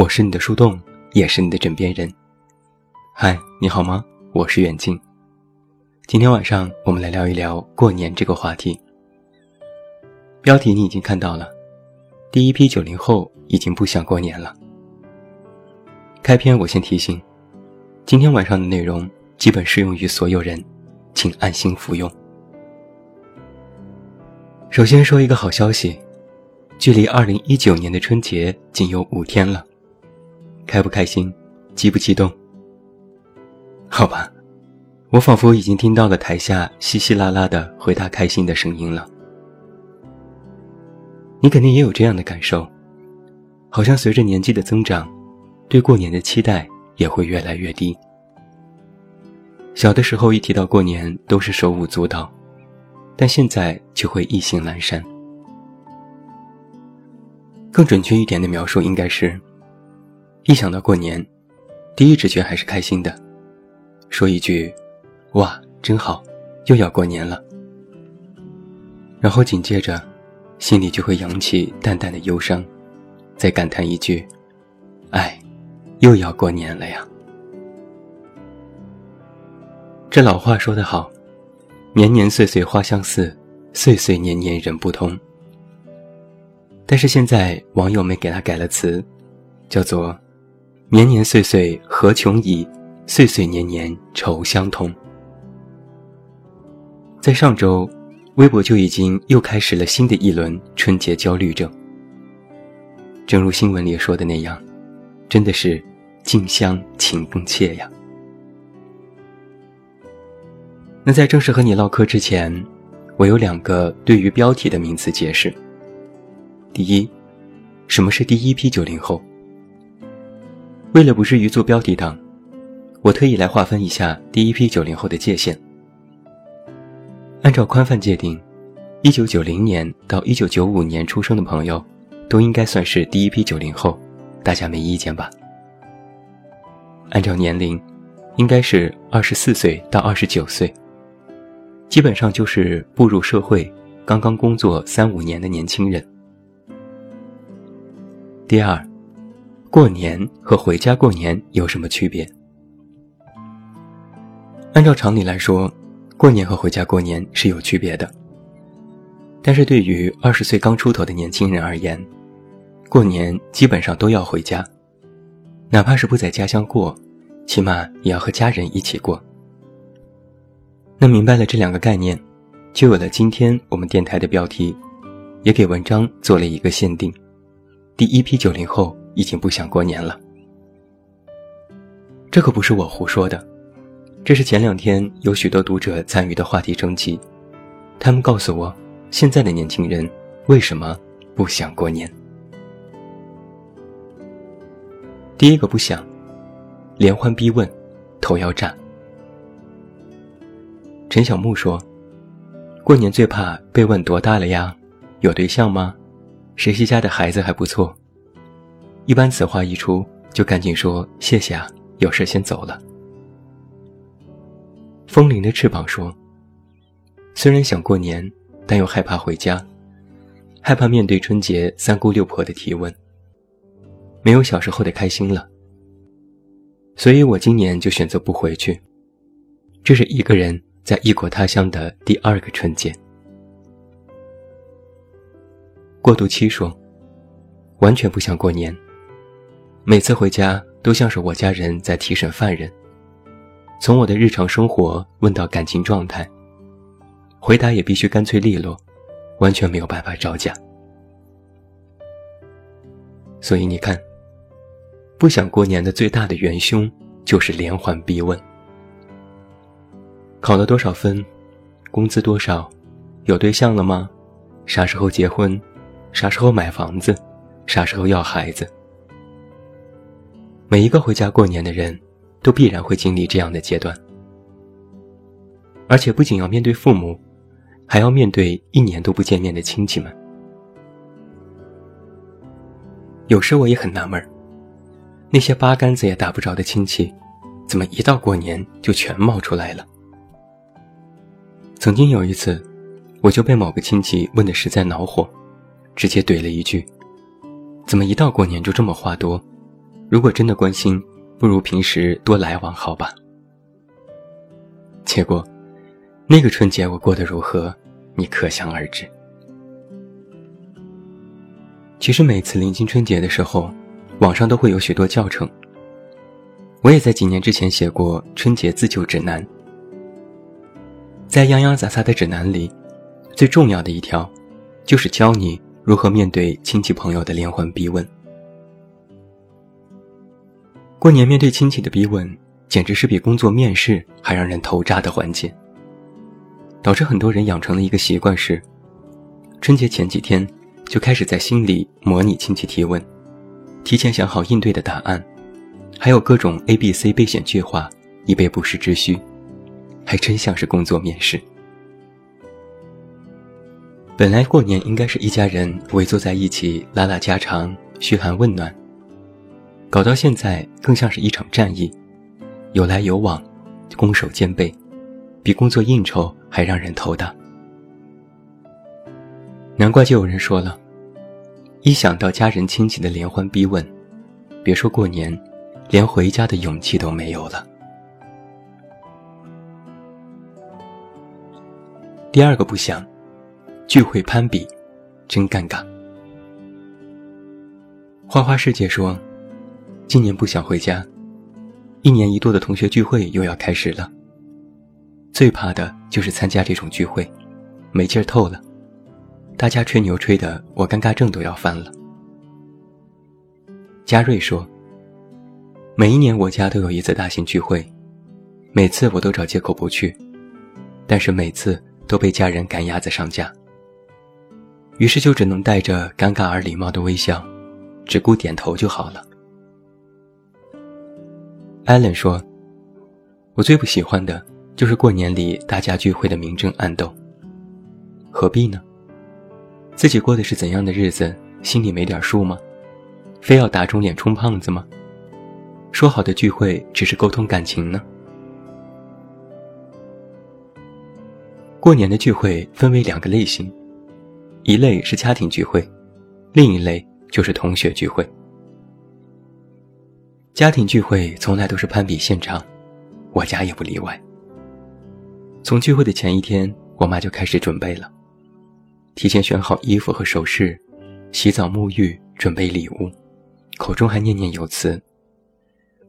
我是你的树洞，也是你的枕边人。嗨，你好吗？我是远近。今天晚上我们来聊一聊过年这个话题。标题你已经看到了，第一批九零后已经不想过年了。开篇我先提醒，今天晚上的内容基本适用于所有人，请安心服用。首先说一个好消息，距离二零一九年的春节仅有五天了，开不开心，激不激动？好吧，我仿佛已经听到了台下稀稀拉拉的回答开心的声音了。你肯定也有这样的感受，好像随着年纪的增长，对过年的期待也会越来越低。小的时候一提到过年都是手舞足蹈。但现在就会意兴阑珊。更准确一点的描述应该是：一想到过年，第一直觉还是开心的，说一句“哇，真好，又要过年了”，然后紧接着，心里就会扬起淡淡的忧伤，再感叹一句：“哎，又要过年了呀。”这老话说得好。年年岁岁花相似，岁岁年年人不同。但是现在网友们给他改了词，叫做“年年岁岁何穷已，岁岁年年愁相通”。在上周，微博就已经又开始了新的一轮春节焦虑症。正如新闻里说的那样，真的是近乡情更怯呀。那在正式和你唠嗑之前，我有两个对于标题的名词解释。第一，什么是第一批九零后？为了不至于做标题党，我特意来划分一下第一批九零后的界限。按照宽泛界定，一九九零年到一九九五年出生的朋友，都应该算是第一批九零后，大家没意见吧？按照年龄，应该是二十四岁到二十九岁。基本上就是步入社会、刚刚工作三五年的年轻人。第二，过年和回家过年有什么区别？按照常理来说，过年和回家过年是有区别的。但是对于二十岁刚出头的年轻人而言，过年基本上都要回家，哪怕是不在家乡过，起码也要和家人一起过。那明白了这两个概念，就有了今天我们电台的标题，也给文章做了一个限定：第一批九零后已经不想过年了。这可不是我胡说的，这是前两天有许多读者参与的话题征集，他们告诉我，现在的年轻人为什么不想过年。第一个不想，连环逼问，头要炸。陈小木说：“过年最怕被问多大了呀，有对象吗？谁谁家的孩子还不错。一般此话一出，就赶紧说谢谢啊，有事先走了。”风铃的翅膀说：“虽然想过年，但又害怕回家，害怕面对春节三姑六婆的提问，没有小时候的开心了。所以我今年就选择不回去，这是一个人。”在异国他乡的第二个春节，过渡期说，完全不想过年。每次回家都像是我家人在提审犯人，从我的日常生活问到感情状态，回答也必须干脆利落，完全没有办法招架。所以你看，不想过年的最大的元凶就是连环逼问。考了多少分？工资多少？有对象了吗？啥时候结婚？啥时候买房子？啥时候要孩子？每一个回家过年的人，都必然会经历这样的阶段，而且不仅要面对父母，还要面对一年都不见面的亲戚们。有时我也很纳闷那些八竿子也打不着的亲戚，怎么一到过年就全冒出来了？曾经有一次，我就被某个亲戚问的实在恼火，直接怼了一句：“怎么一到过年就这么话多？如果真的关心，不如平时多来往，好吧？结果，那个春节我过得如何，你可想而知。其实每次临近春节的时候，网上都会有许多教程。我也在几年之前写过春节自救指南，在洋洋洒洒的指南里，最重要的一条，就是教你如何面对亲戚朋友的连环逼问。过年面对亲戚的逼问，简直是比工作面试还让人头炸的环节，导致很多人养成了一个习惯是，春节前几天。就开始在心里模拟亲戚提问，提前想好应对的答案，还有各种 A、B、C 备选句话，以备不时之需，还真像是工作面试。本来过年应该是一家人围坐在一起拉拉家常、嘘寒问暖，搞到现在更像是一场战役，有来有往，攻守兼备，比工作应酬还让人头大。难怪就有人说了，一想到家人亲戚的连环逼问，别说过年，连回家的勇气都没有了。第二个不想，聚会攀比，真尴尬。花花世界说，今年不想回家，一年一度的同学聚会又要开始了。最怕的就是参加这种聚会，没劲儿透了。大家吹牛吹的，我尴尬症都要犯了。嘉瑞说：“每一年我家都有一次大型聚会，每次我都找借口不去，但是每次都被家人赶鸭子上架。于是就只能带着尴尬而礼貌的微笑，只顾点头就好了。”艾伦说：“我最不喜欢的就是过年里大家聚会的明争暗斗，何必呢？”自己过的是怎样的日子，心里没点数吗？非要打肿脸充胖子吗？说好的聚会只是沟通感情呢？过年的聚会分为两个类型，一类是家庭聚会，另一类就是同学聚会。家庭聚会从来都是攀比现场，我家也不例外。从聚会的前一天，我妈就开始准备了。提前选好衣服和首饰，洗澡沐浴，准备礼物，口中还念念有词。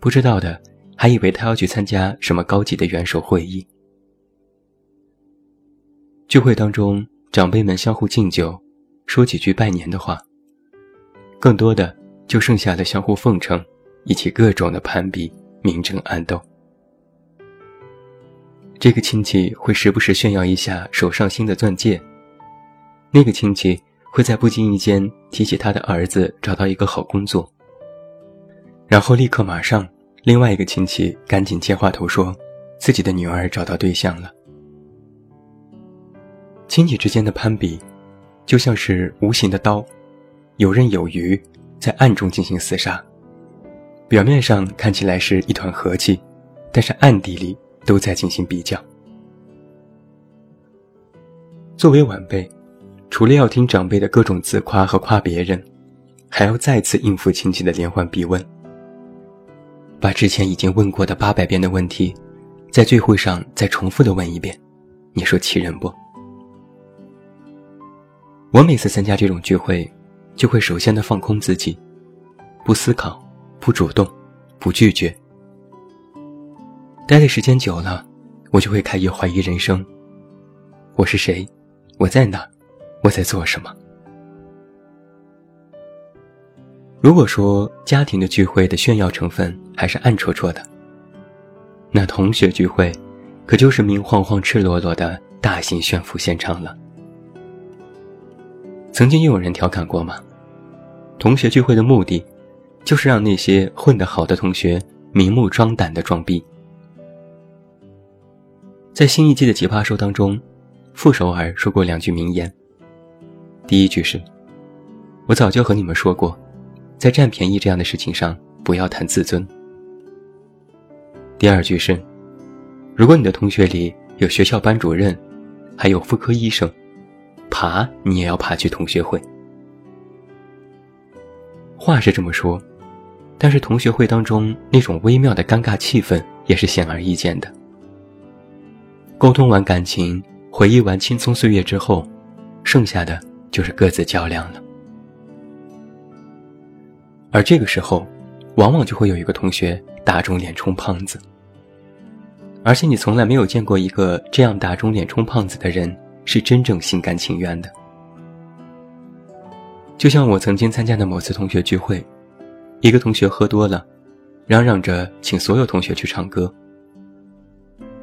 不知道的还以为她要去参加什么高级的元首会议。聚会当中，长辈们相互敬酒，说几句拜年的话。更多的就剩下了相互奉承，一起各种的攀比、明争暗斗。这个亲戚会时不时炫耀一下手上新的钻戒。那个亲戚会在不经意间提起他的儿子找到一个好工作，然后立刻马上，另外一个亲戚赶紧接话头说，自己的女儿找到对象了。亲戚之间的攀比，就像是无形的刀，游刃有余，在暗中进行厮杀。表面上看起来是一团和气，但是暗地里都在进行比较。作为晚辈。除了要听长辈的各种自夸和夸别人，还要再次应付亲戚的连环逼问，把之前已经问过的八百遍的问题，在聚会上再重复的问一遍，你说气人不？我每次参加这种聚会，就会首先的放空自己，不思考，不主动，不拒绝。待的时间久了，我就会开始怀疑人生：我是谁？我在哪？我在做什么？如果说家庭的聚会的炫耀成分还是暗戳戳的，那同学聚会可就是明晃晃、赤裸裸的大型炫富现场了。曾经又有人调侃过吗？同学聚会的目的，就是让那些混得好的同学明目张胆的装逼。在新一季的《奇葩说》当中，傅首尔说过两句名言。第一句是：“我早就和你们说过，在占便宜这样的事情上，不要谈自尊。”第二句是：“如果你的同学里有学校班主任，还有妇科医生，爬你也要爬去同学会。”话是这么说，但是同学会当中那种微妙的尴尬气氛也是显而易见的。沟通完感情，回忆完青葱岁月之后，剩下的就是各自较量了。而这个时候，往往就会有一个同学打肿脸充胖子，而且你从来没有见过一个这样打肿脸充胖子的人是真正心甘情愿的。就像我曾经参加的某次同学聚会，一个同学喝多了，嚷嚷着请所有同学去唱歌。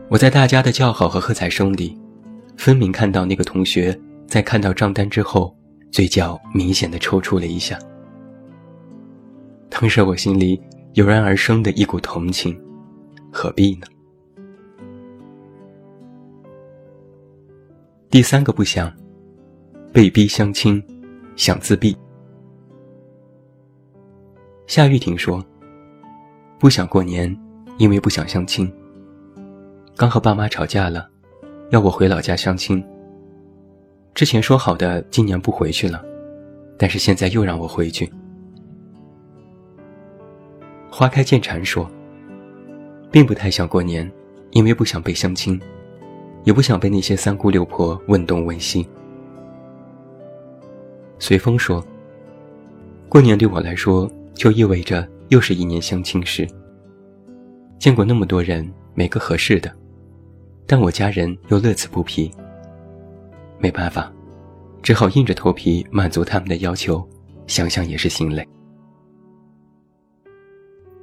我在大家的叫好和喝彩声里，分明看到那个同学在看到账单之后，嘴角明显的抽搐了一下。当时我心里油然而生的一股同情，何必呢？第三个不想，被逼相亲，想自闭。夏玉婷说：“不想过年，因为不想相亲。刚和爸妈吵架了，要我回老家相亲。之前说好的今年不回去了，但是现在又让我回去。”花开见蝉说：“并不太想过年，因为不想被相亲，也不想被那些三姑六婆问东问西。”随风说：“过年对我来说，就意味着又是一年相亲时。见过那么多人，没个合适的，但我家人又乐此不疲。没办法，只好硬着头皮满足他们的要求，想想也是心累。”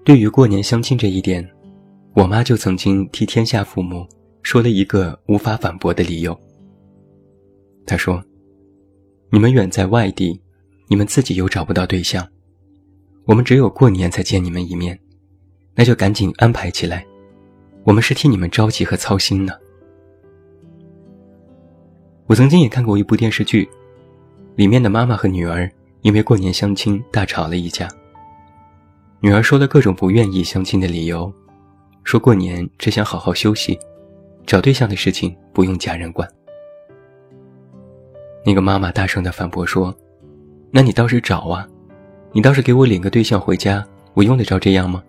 对于过年相亲这一点，我妈就曾经替天下父母说了一个无法反驳的理由。她说：“你们远在外地，你们自己又找不到对象，我们只有过年才见你们一面，那就赶紧安排起来，我们是替你们着急和操心呢。”我曾经也看过一部电视剧，里面的妈妈和女儿因为过年相亲大吵了一架。女儿说了各种不愿意相亲的理由，说过年只想好好休息，找对象的事情不用家人管。那个妈妈大声的反驳说：“那你倒是找啊，你倒是给我领个对象回家，我用得着这样吗？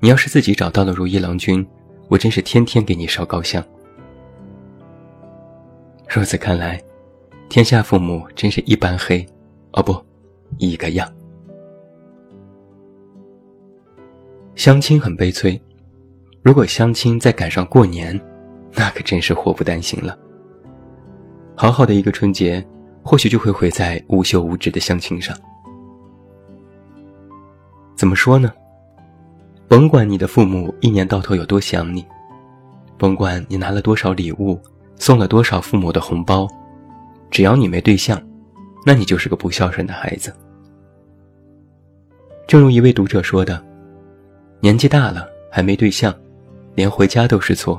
你要是自己找到了如意郎君，我真是天天给你烧高香。”如此看来，天下父母真是一般黑，哦不，一个样。相亲很悲催，如果相亲再赶上过年，那可真是祸不单行了。好好的一个春节，或许就会毁在无休无止的相亲上。怎么说呢？甭管你的父母一年到头有多想你，甭管你拿了多少礼物，送了多少父母的红包，只要你没对象，那你就是个不孝顺的孩子。正如一位读者说的。年纪大了还没对象，连回家都是错，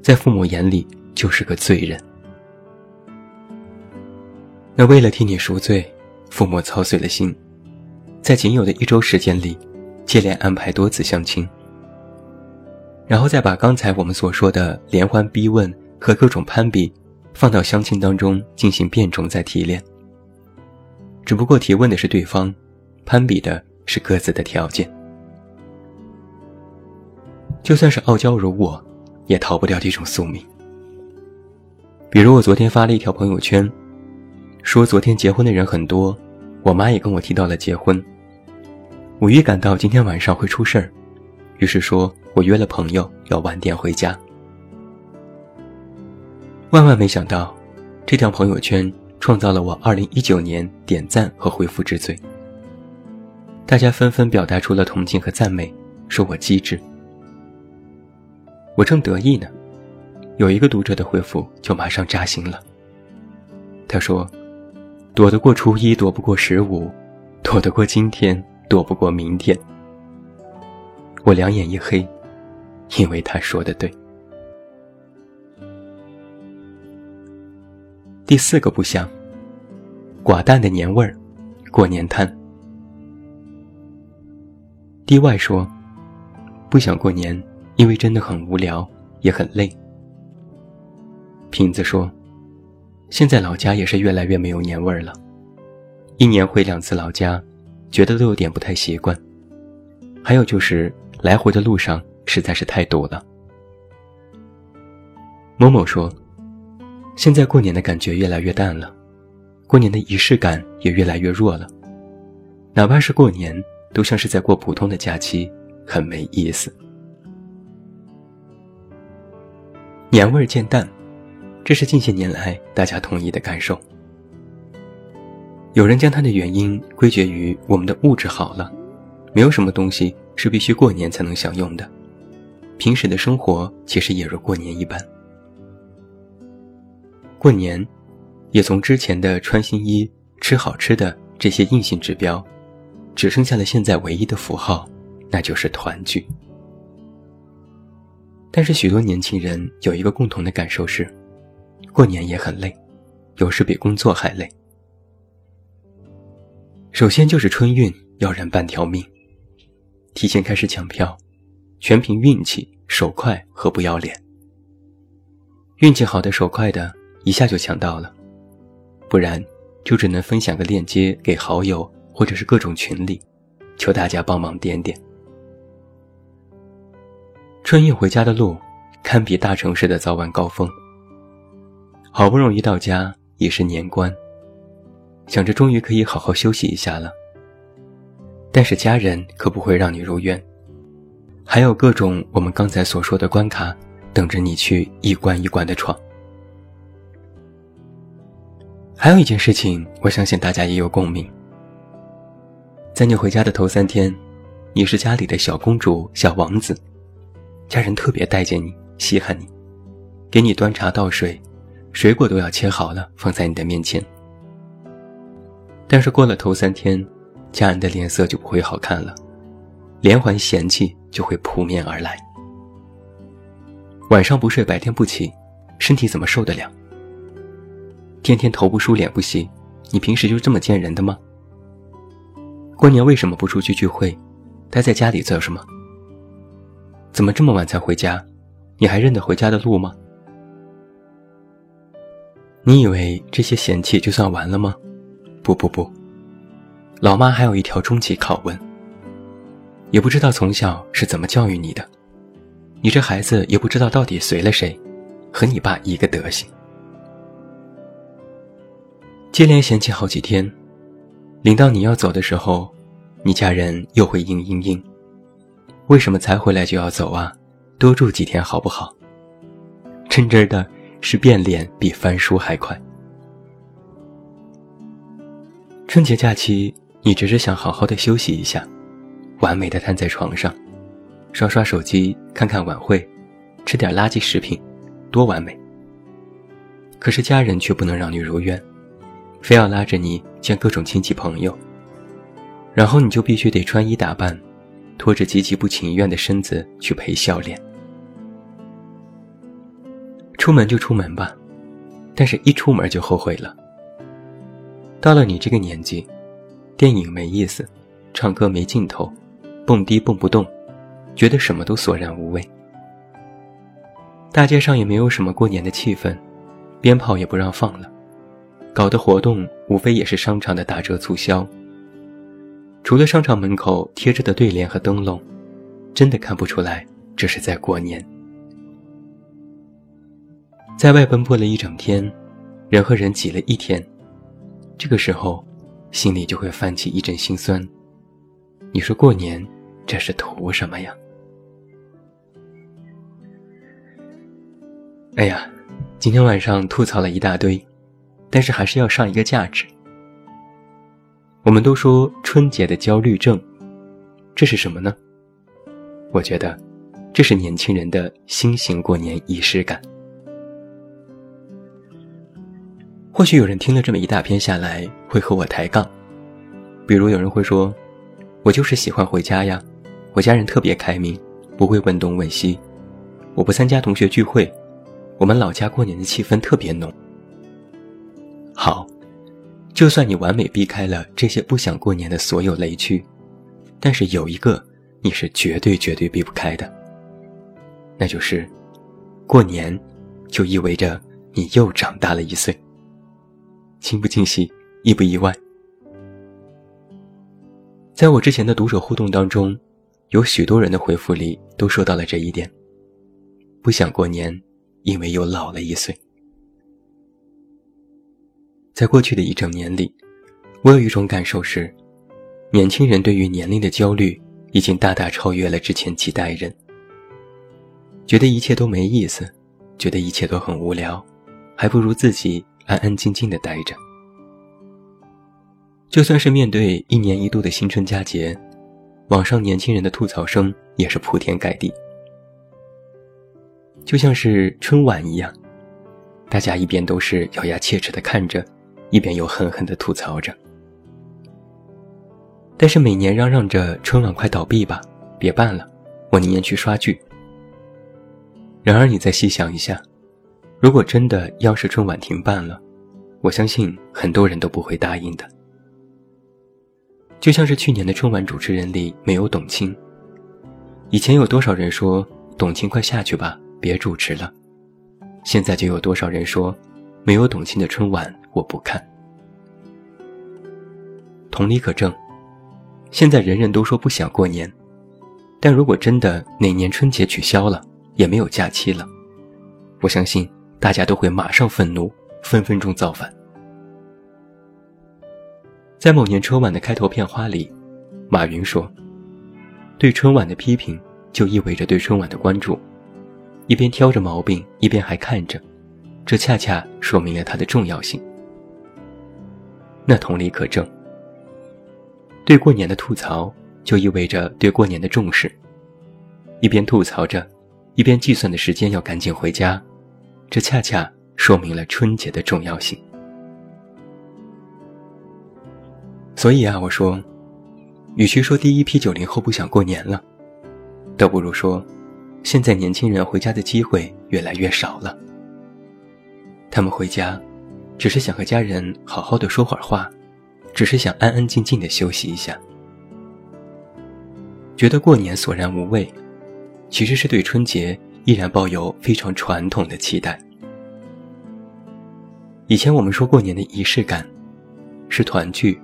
在父母眼里就是个罪人。那为了替你赎罪，父母操碎了心，在仅有的一周时间里，接连安排多次相亲，然后再把刚才我们所说的连环逼问和各种攀比，放到相亲当中进行变种再提炼。只不过提问的是对方，攀比的是各自的条件。就算是傲娇如我，也逃不掉这种宿命。比如我昨天发了一条朋友圈，说昨天结婚的人很多，我妈也跟我提到了结婚。我预感到今天晚上会出事儿，于是说我约了朋友要晚点回家。万万没想到，这条朋友圈创造了我2019年点赞和回复之最。大家纷纷表达出了同情和赞美，说我机智。我正得意呢，有一个读者的回复就马上扎心了。他说：“躲得过初一，躲不过十五，躲得过今天，躲不过明天。”我两眼一黑，因为他说的对。第四个不想，寡淡的年味儿，过年摊。D Y 说：“不想过年。”因为真的很无聊，也很累。瓶子说：“现在老家也是越来越没有年味儿了，一年回两次老家，觉得都有点不太习惯。还有就是来回的路上实在是太堵了。某某说：“现在过年的感觉越来越淡了，过年的仪式感也越来越弱了。哪怕是过年，都像是在过普通的假期，很没意思。年味渐淡，这是近些年来大家统一的感受。有人将它的原因归结于我们的物质好了，没有什么东西是必须过年才能享用的，平时的生活其实也如过年一般。”过年，也从之前的穿新衣、吃好吃的这些硬性指标，只剩下了现在唯一的符号，那就是团聚。但是许多年轻人有一个共同的感受是，过年也很累，有时比工作还累。首先就是春运要人半条命，提前开始抢票，全凭运气、手快和不要脸。运气好的、手快的。一下就抢到了，不然就只能分享个链接给好友或者是各种群里，求大家帮忙点点。春运回家的路，堪比大城市的早晚高峰。好不容易到家，已是年关，想着终于可以好好休息一下了。但是家人可不会让你如愿，还有各种我们刚才所说的关卡，等着你去一关一关的闯。还有一件事情，我相信大家也有共鸣。在你回家的头三天，你是家里的小公主、小王子，家人特别待见你、稀罕你，给你端茶倒水，水果都要切好了放在你的面前。但是过了头三天，家人的脸色就不会好看了，连环嫌弃就会扑面而来。晚上不睡，白天不起，身体怎么受得了？天天头不梳脸不洗，你平时就这么见人的吗？过年为什么不出去聚会，待在家里做什么？怎么这么晚才回家？你还认得回家的路吗？你以为这些嫌弃就算完了吗？不不不，老妈还有一条终极拷问。也不知道从小是怎么教育你的，你这孩子也不知道到底随了谁，和你爸一个德行。接连嫌弃好几天，临到你要走的时候，你家人又会应应应。为什么才回来就要走啊？多住几天好不好？真真的是变脸比翻书还快。春节假期，你只是想好好的休息一下，完美的瘫在床上，刷刷手机，看看晚会，吃点垃圾食品，多完美。可是家人却不能让你如愿。非要拉着你见各种亲戚朋友，然后你就必须得穿衣打扮，拖着极其不情愿的身子去陪笑脸。出门就出门吧，但是一出门就后悔了。到了你这个年纪，电影没意思，唱歌没劲头，蹦迪蹦不动，觉得什么都索然无味。大街上也没有什么过年的气氛，鞭炮也不让放了。搞的活动无非也是商场的打折促销，除了商场门口贴着的对联和灯笼，真的看不出来这是在过年。在外奔波了一整天，人和人挤了一天，这个时候，心里就会泛起一阵心酸。你说过年这是图什么呀？哎呀，今天晚上吐槽了一大堆。但是还是要上一个价值。我们都说春节的焦虑症，这是什么呢？我觉得，这是年轻人的新型过年仪式感。或许有人听了这么一大篇下来，会和我抬杠。比如有人会说：“我就是喜欢回家呀，我家人特别开明，不会问东问西。我不参加同学聚会，我们老家过年的气氛特别浓。”好，就算你完美避开了这些不想过年的所有雷区，但是有一个你是绝对绝对避不开的，那就是，过年，就意味着你又长大了一岁。惊不惊喜，意不意外？在我之前的读者互动当中，有许多人的回复里都说到了这一点。不想过年，因为又老了一岁。在过去的一整年里，我有一种感受是，年轻人对于年龄的焦虑已经大大超越了之前几代人。觉得一切都没意思，觉得一切都很无聊，还不如自己安安静静的待着。就算是面对一年一度的新春佳节，网上年轻人的吐槽声也是铺天盖地。就像是春晚一样，大家一边都是咬牙切齿的看着，一边又狠狠的吐槽着。但是每年嚷嚷着春晚快倒闭吧，别办了，我宁愿去刷剧。然而你再细想一下，如果真的要是春晚停办了，我相信很多人都不会答应的。就像是去年的春晚主持人里没有董卿，以前有多少人说董卿快下去吧。别主持了，现在就有多少人说，没有董卿的春晚我不看。同理可证，现在人人都说不想过年，但如果真的哪年春节取消了，也没有假期了，我相信大家都会马上愤怒，分分钟造反。在某年春晚的开头片花里，马云说：“对春晚的批评，就意味着对春晚的关注。”一边挑着毛病，一边还看着，这恰恰说明了它的重要性。那同理可证，对过年的吐槽就意味着对过年的重视。一边吐槽着，一边计算的时间要赶紧回家，这恰恰说明了春节的重要性。所以啊，我说，与其说第一批九零后不想过年了，倒不如说。现在年轻人回家的机会越来越少了。他们回家，只是想和家人好好的说会儿话，只是想安安静静的休息一下。觉得过年索然无味，其实是对春节依然抱有非常传统的期待。以前我们说过年的仪式感，是团聚，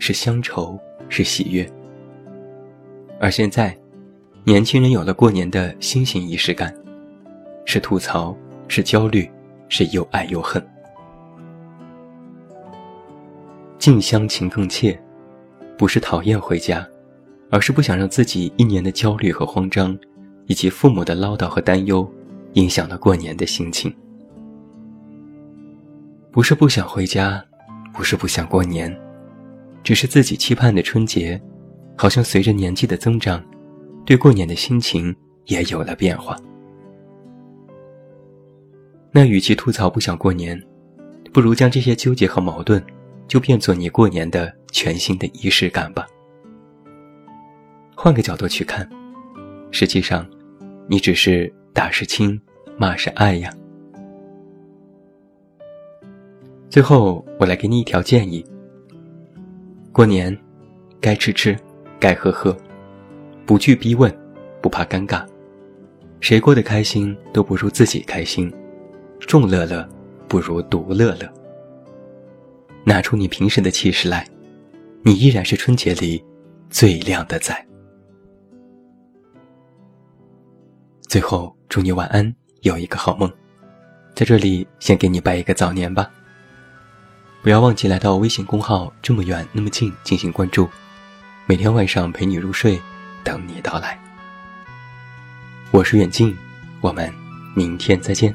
是乡愁，是喜悦。而现在。年轻人有了过年的新型仪式感，是吐槽，是焦虑，是又爱又恨。近乡情更怯，不是讨厌回家，而是不想让自己一年的焦虑和慌张，以及父母的唠叨和担忧，影响了过年的心情。不是不想回家，不是不想过年，只是自己期盼的春节，好像随着年纪的增长。对过年的心情也有了变化。那与其吐槽不想过年，不如将这些纠结和矛盾，就变作你过年的全新的仪式感吧。换个角度去看，实际上，你只是打是亲，骂是爱呀。最后，我来给你一条建议：过年，该吃吃，该喝喝。不惧逼问，不怕尴尬，谁过得开心都不如自己开心，众乐乐不如独乐乐。拿出你平时的气势来，你依然是春节里最亮的仔。最后，祝你晚安，有一个好梦。在这里，先给你拜一个早年吧。不要忘记来到微信公号“这么远那么近”进行关注，每天晚上陪你入睡。等你到来，我是远近，我们明天再见。